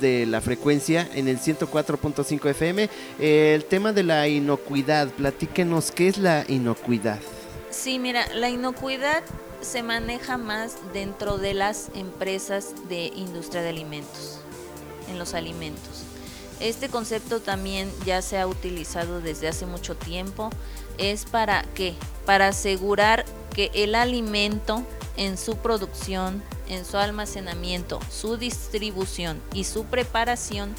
de la frecuencia en el 104.5 FM. el tema de la inocuidad, platíquenos, ¿qué es la inocuidad? Sí, mira, la inocuidad se maneja más dentro de las empresas de industria de alimentos, en los alimentos. Este concepto también ya se ha utilizado desde hace mucho tiempo. Es para qué? Para asegurar que el alimento en su producción, en su almacenamiento, su distribución y su preparación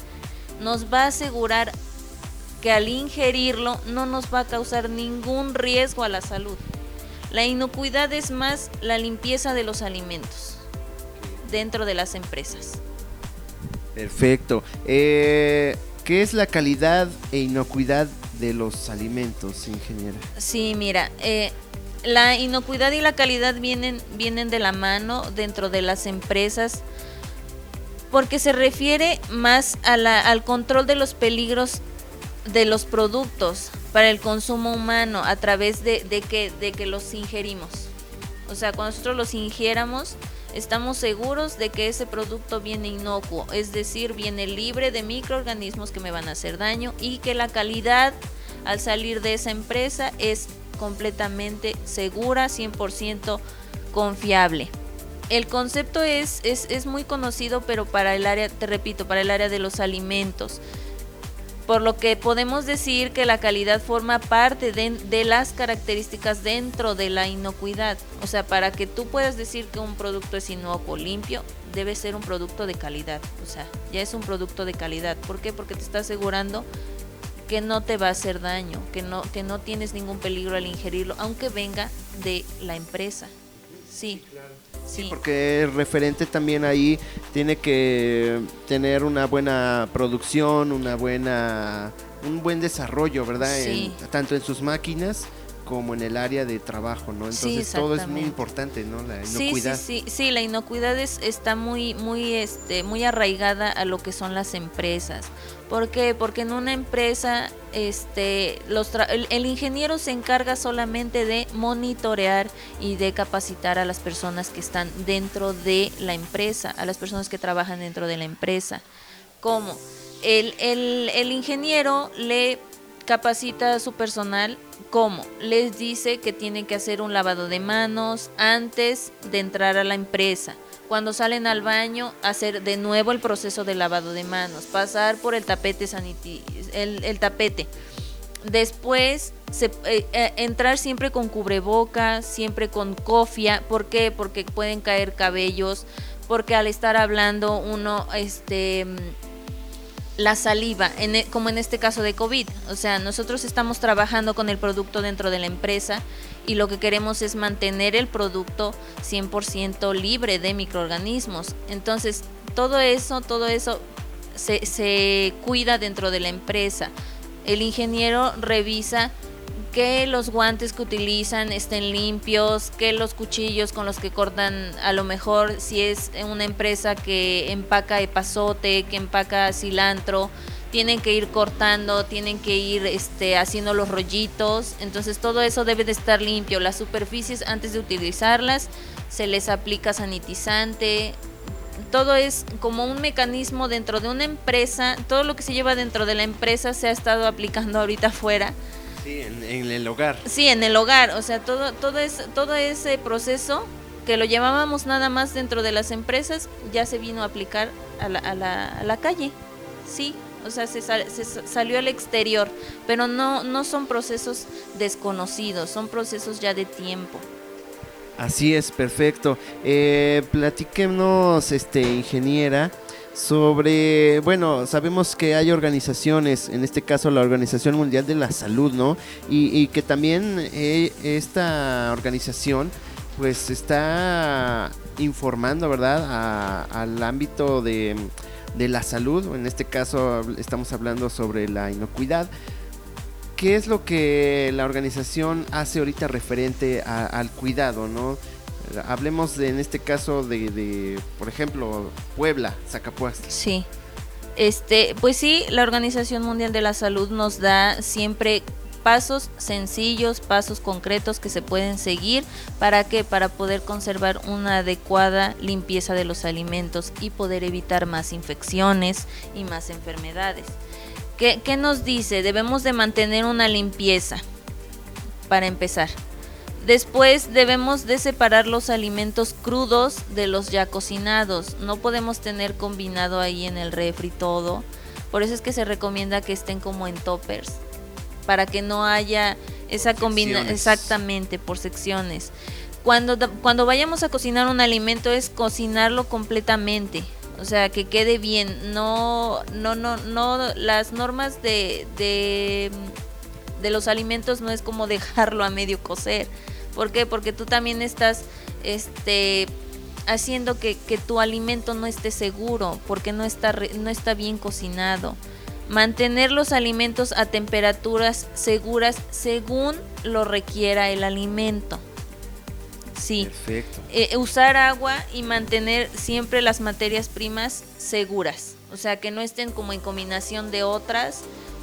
nos va a asegurar que al ingerirlo no nos va a causar ningún riesgo a la salud. La inocuidad es más la limpieza de los alimentos dentro de las empresas. Perfecto. Eh, ¿Qué es la calidad e inocuidad de los alimentos, ingeniera? Sí, mira, eh, la inocuidad y la calidad vienen, vienen de la mano dentro de las empresas porque se refiere más al control de los peligros de los productos para el consumo humano a través de, que, de que los ingerimos. O sea, cuando nosotros los ingiéramos, estamos seguros de que ese producto viene inocuo, es decir, viene libre de microorganismos que me van a hacer daño y que la calidad al salir de esa empresa es completamente segura, 100% confiable. El concepto es, es, es, muy conocido, pero para el área, te repito, para el área de los alimentos por lo que podemos decir que la calidad forma parte de, las características dentro de la inocuidad. O sea, para que tú puedas decir que un producto es inocuo, limpio, debe ser un producto de calidad. O sea, ya es un producto de calidad. ¿Por qué? Porque te está asegurando que no te va a hacer daño, que no, que no tienes ningún peligro al ingerirlo, aunque venga de la empresa. Sí. Sí. porque el referente también ahí tiene que tener una buena producción, una buena, un buen desarrollo, ¿verdad? tanto en sus máquinas como en el área de trabajo, ¿no? Entonces todo es muy importante, ¿no? La inocuidad. Sí, sí, sí, sí la inocuidad es, está muy, muy, este, muy arraigada a lo que son las empresas. ¿Por qué? Porque en una empresa, este, los el, ingeniero se encarga solamente de monitorear y de capacitar a las personas que están dentro de la empresa, a las personas que trabajan dentro de la empresa. ¿Cómo? El, el, el ingeniero le capacita a su personal ¿Cómo? Les dice que tienen que hacer un lavado de manos antes de entrar a la empresa. Cuando salen al baño, hacer de nuevo el proceso de lavado de manos, pasar por el tapete saniti el, tapete. Después eh, eh, entrar siempre con cubreboca, siempre con cofia. ¿Por qué? Porque pueden caer cabellos, porque al estar hablando uno este la saliva, e, como en este caso de COVID. O sea, nosotros estamos trabajando con el producto dentro de la empresa y lo que queremos es mantener el producto 100% libre de microorganismos. Entonces, todo eso, todo eso se, se cuida dentro de la empresa. El ingeniero revisa que los guantes que utilizan estén limpios, que los cuchillos con los que cortan, a lo mejor si es una empresa que empaca epazote, que empaca cilantro, tienen que ir cortando, tienen que ir este, haciendo los rollitos, entonces todo eso debe de estar limpio. Las superficies antes de utilizarlas se les aplica sanitizante. Todo es como un mecanismo dentro de una empresa, todo lo que se lleva dentro de la empresa se ha estado aplicando ahorita afuera Sí, en, el hogar. Sí, en el hogar. O sea, todo, todo, es, todo ese proceso que lo llevábamos nada más dentro de las empresas ya se vino a aplicar a la, a la, a la calle. Sí, o sea, se, se, salió al exterior, pero no, no son procesos desconocidos, son procesos ya de tiempo. Así es, perfecto. Eh, platíquenos, este, ingeniera, sobre, bueno, sabemos que hay organizaciones, en este caso la Organización Mundial de la Salud, ¿no? Y, que también eh, esta organización pues está informando, ¿verdad?, al ámbito de, la salud, en este caso estamos hablando sobre la inocuidad. ¿Qué es lo que la organización hace ahorita referente al cuidado, ¿no? Hablemos de, en este caso de, por ejemplo, Puebla, Zacapuas. Sí. Este, pues sí, la Organización Mundial de la Salud nos da siempre pasos sencillos, pasos concretos que se pueden seguir para que para poder conservar una adecuada limpieza de los alimentos y poder evitar más infecciones y más enfermedades. ¿Qué, qué nos dice? Debemos de mantener una limpieza para empezar. Después debemos de separar los alimentos crudos de los ya cocinados. No podemos tener combinado ahí en el refri todo. Por eso es que se recomienda que estén como en toppers. Para que no haya esa combinación. Exactamente, por secciones. Cuando, cuando vayamos a cocinar un alimento es cocinarlo completamente. O sea, que quede bien. No, no, no, no. Las normas de, de, de los alimentos no es como dejarlo a medio cocer ¿Por qué? Porque tú también estás este, haciendo que, tu alimento no esté seguro, porque no está, no está bien cocinado. Mantener los alimentos a temperaturas seguras según lo requiera el alimento. Sí. Perfecto. Eh, usar agua y mantener siempre las materias primas seguras. O sea, que no estén como en combinación de otras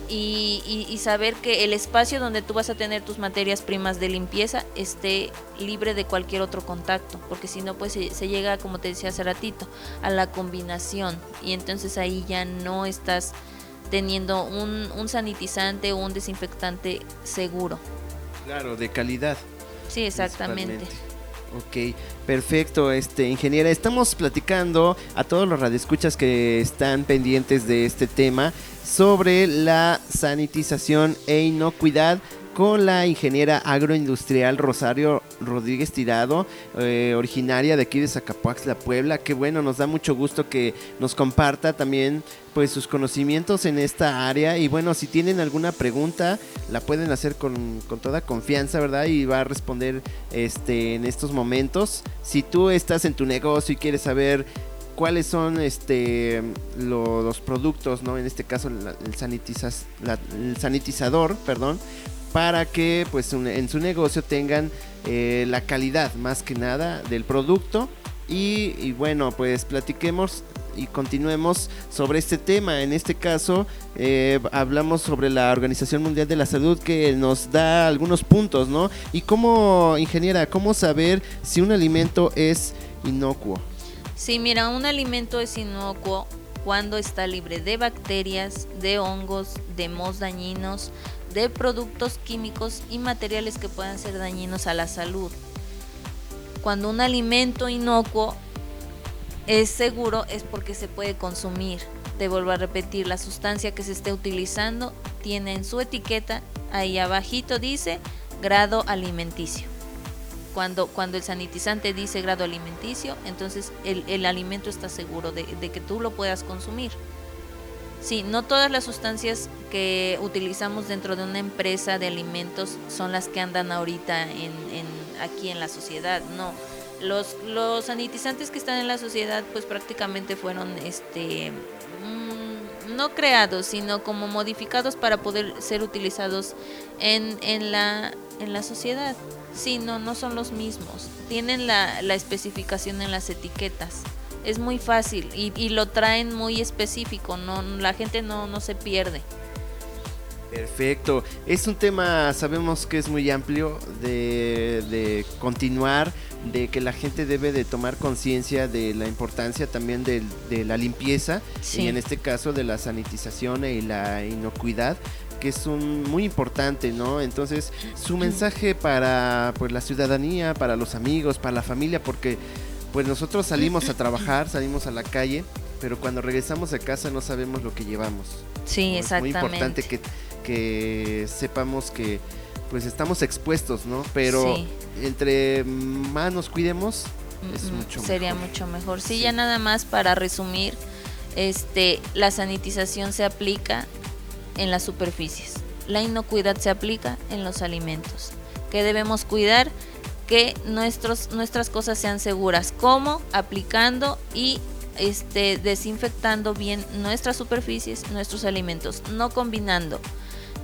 y, saber que el espacio donde tú vas a tener tus materias primas de limpieza esté libre de cualquier otro contacto, porque si no, pues se, llega, como te decía hace ratito, a la combinación y entonces ahí ya no estás teniendo un, un sanitizante o un desinfectante seguro. Claro, de calidad. Sí, exactamente. Ok, perfecto, este ingeniera. Estamos platicando a todos los radioescuchas que están pendientes de este tema sobre la sanitización e inocuidad con la ingeniera agroindustrial Rosario Rodríguez Tirado, eh, originaria de aquí de Zacapuaxla, Puebla. Que bueno, nos da mucho gusto que nos comparta también pues sus conocimientos en esta área. Y bueno, si tienen alguna pregunta, la pueden hacer con, con toda confianza, ¿verdad? Y va a responder este, en estos momentos. Si tú estás en tu negocio y quieres saber cuáles son este los productos, ¿no? En este caso el, el sanitizador, perdón, para que pues en su negocio tengan eh, la calidad más que nada del producto y, bueno pues platiquemos y continuemos sobre este tema. En este caso, eh, hablamos sobre la Organización Mundial de la Salud que nos da algunos puntos, ¿no? Y cómo, ingeniera, cómo saber si un alimento es inocuo. Sí, mira, un alimento es inocuo cuando está libre de bacterias, de hongos, de mos dañinos, de productos químicos y materiales que puedan ser dañinos a la salud. Cuando un alimento inocuo es seguro es porque se puede consumir. Te vuelvo a repetir, la sustancia que se esté utilizando tiene en su etiqueta, ahí abajito dice grado alimenticio. Cuando, cuando el sanitizante dice grado alimenticio, entonces el, alimento está seguro de que tú lo puedas consumir. Sí, no todas las sustancias que utilizamos dentro de una empresa de alimentos son las que andan ahorita en, aquí en la sociedad, no. Los, los sanitizantes que están en la sociedad pues prácticamente fueron este mm, no creados sino como modificados para poder ser utilizados en, en, la, en la sociedad. Sí, no, no son los mismos. Tienen la, la especificación en las etiquetas es muy fácil y, lo traen muy específico, no la gente no, no se pierde. Perfecto. Es un tema, sabemos que es muy amplio de, de continuar, de que la gente debe de tomar conciencia de la importancia también de, de la limpieza y en este caso de la sanitización y la inocuidad que es un muy importante, ¿no? Entonces, su mensaje para pues la ciudadanía, para los amigos, para la familia, porque pues nosotros salimos a trabajar, salimos a la calle, pero cuando regresamos a casa no sabemos lo que llevamos. Sí, exactamente. Es muy importante que, que sepamos que pues estamos expuestos, ¿no? Pero entre más nos cuidemos, es mucho Sería mucho mejor. Sí, ya nada más para resumir, este, la sanitización se aplica en las superficies. La inocuidad se aplica en los alimentos. ¿Qué debemos cuidar? Que nuestros, nuestras cosas sean seguras. como Aplicando y este, desinfectando bien nuestras superficies, nuestros alimentos, no combinando,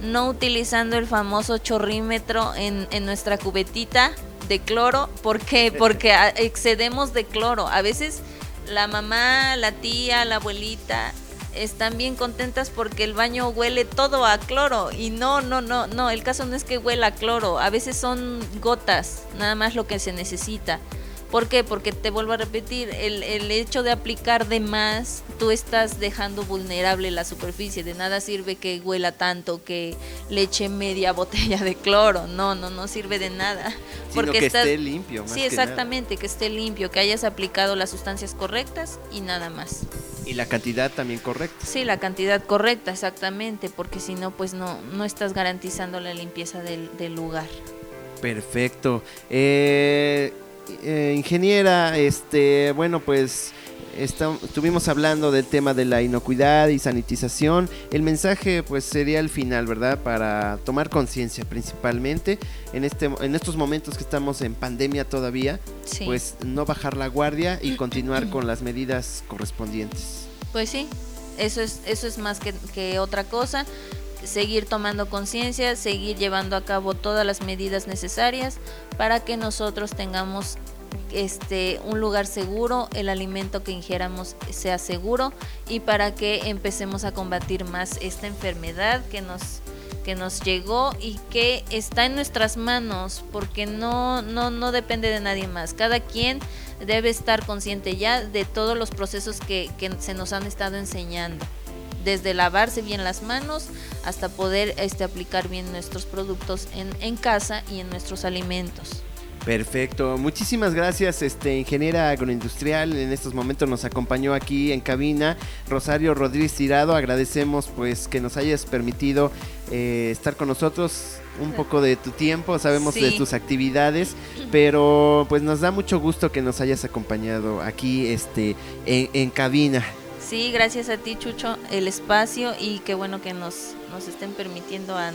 no utilizando el famoso chorrímetro en, en nuestra cubetita de cloro. ¿Por qué? Porque excedemos de cloro. A veces la mamá, la tía, la abuelita están bien contentas porque el baño huele todo a cloro y no, no, no, no, el caso no es que huela a cloro, a veces son gotas, nada más lo que se necesita. ¿Por qué? Porque te vuelvo a repetir, el, el, hecho de aplicar de más, tú estás dejando vulnerable la superficie. De nada sirve que huela tanto, que le eche media botella de cloro. No, no, no sirve de nada. porque que esté limpio. sí, exactamente, que esté limpio, que hayas aplicado las sustancias correctas y nada más. Y la cantidad también correcta. Sí, la cantidad correcta, exactamente, porque si no, pues no, no estás garantizando la limpieza del, del lugar. Perfecto. Eh, eh, ingeniera, este, bueno, pues estuvimos hablando del tema de la inocuidad y sanitización. El mensaje, pues, sería el final, ¿verdad? Para tomar conciencia, principalmente en este, en estos momentos que estamos en pandemia todavía, pues, no bajar la guardia y continuar con las medidas correspondientes. Pues sí, eso es, eso es más que, que otra cosa seguir tomando conciencia, seguir llevando a cabo todas las medidas necesarias para que nosotros tengamos este un lugar seguro, el alimento que ingieramos sea seguro y para que empecemos a combatir más esta enfermedad que nos que nos llegó y que está en nuestras manos porque no no no depende de nadie más. Cada quien debe estar consciente ya de todos los procesos que, que se nos han estado enseñando desde lavarse bien las manos hasta poder este, aplicar bien nuestros productos en, en casa y en nuestros alimentos. Perfecto, muchísimas gracias, este ingeniera agroindustrial. En estos momentos nos acompañó aquí en cabina Rosario Rodríguez Tirado. Agradecemos pues que nos hayas permitido eh, estar con nosotros un poco de tu tiempo, sabemos de tus actividades, pero pues nos da mucho gusto que nos hayas acompañado aquí este en cabina. Sí, gracias a ti, Chucho, el espacio y qué bueno que nos, nos estén permitiendo a,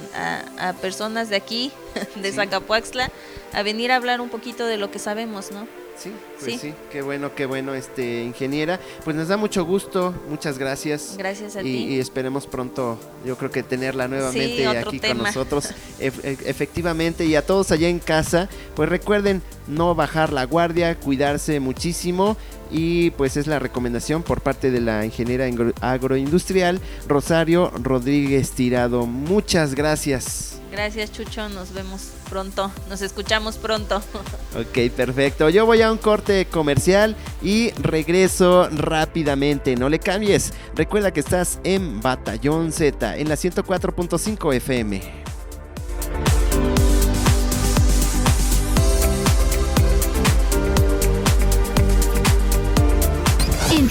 a, personas de aquí, de Zacapuaxla, a venir a hablar un poquito de lo que sabemos, ¿no? Sí, pues sí. qué bueno, qué bueno, este ingeniera. Pues nos da mucho gusto, muchas gracias. Gracias a y, ti. Y esperemos pronto, yo creo que tenerla nuevamente aquí con nosotros. E, efectivamente, y a todos allá en casa, pues recuerden no bajar la guardia, cuidarse muchísimo y pues es la recomendación por parte de la ingeniera agroindustrial Rosario Rodríguez Tirado. Muchas gracias. Gracias Chucho, nos vemos pronto, nos escuchamos pronto. Ok, perfecto. Yo voy a un corte comercial y regreso rápidamente. No le cambies. Recuerda que estás en Batallón Z en la 104.5 FM.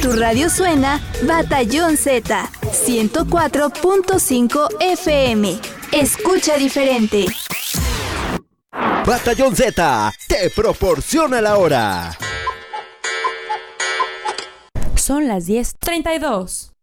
tu radio suena Batallón Z 104.5 FM. Escucha diferente. Batallón Z te proporciona la hora. Son las 10:32.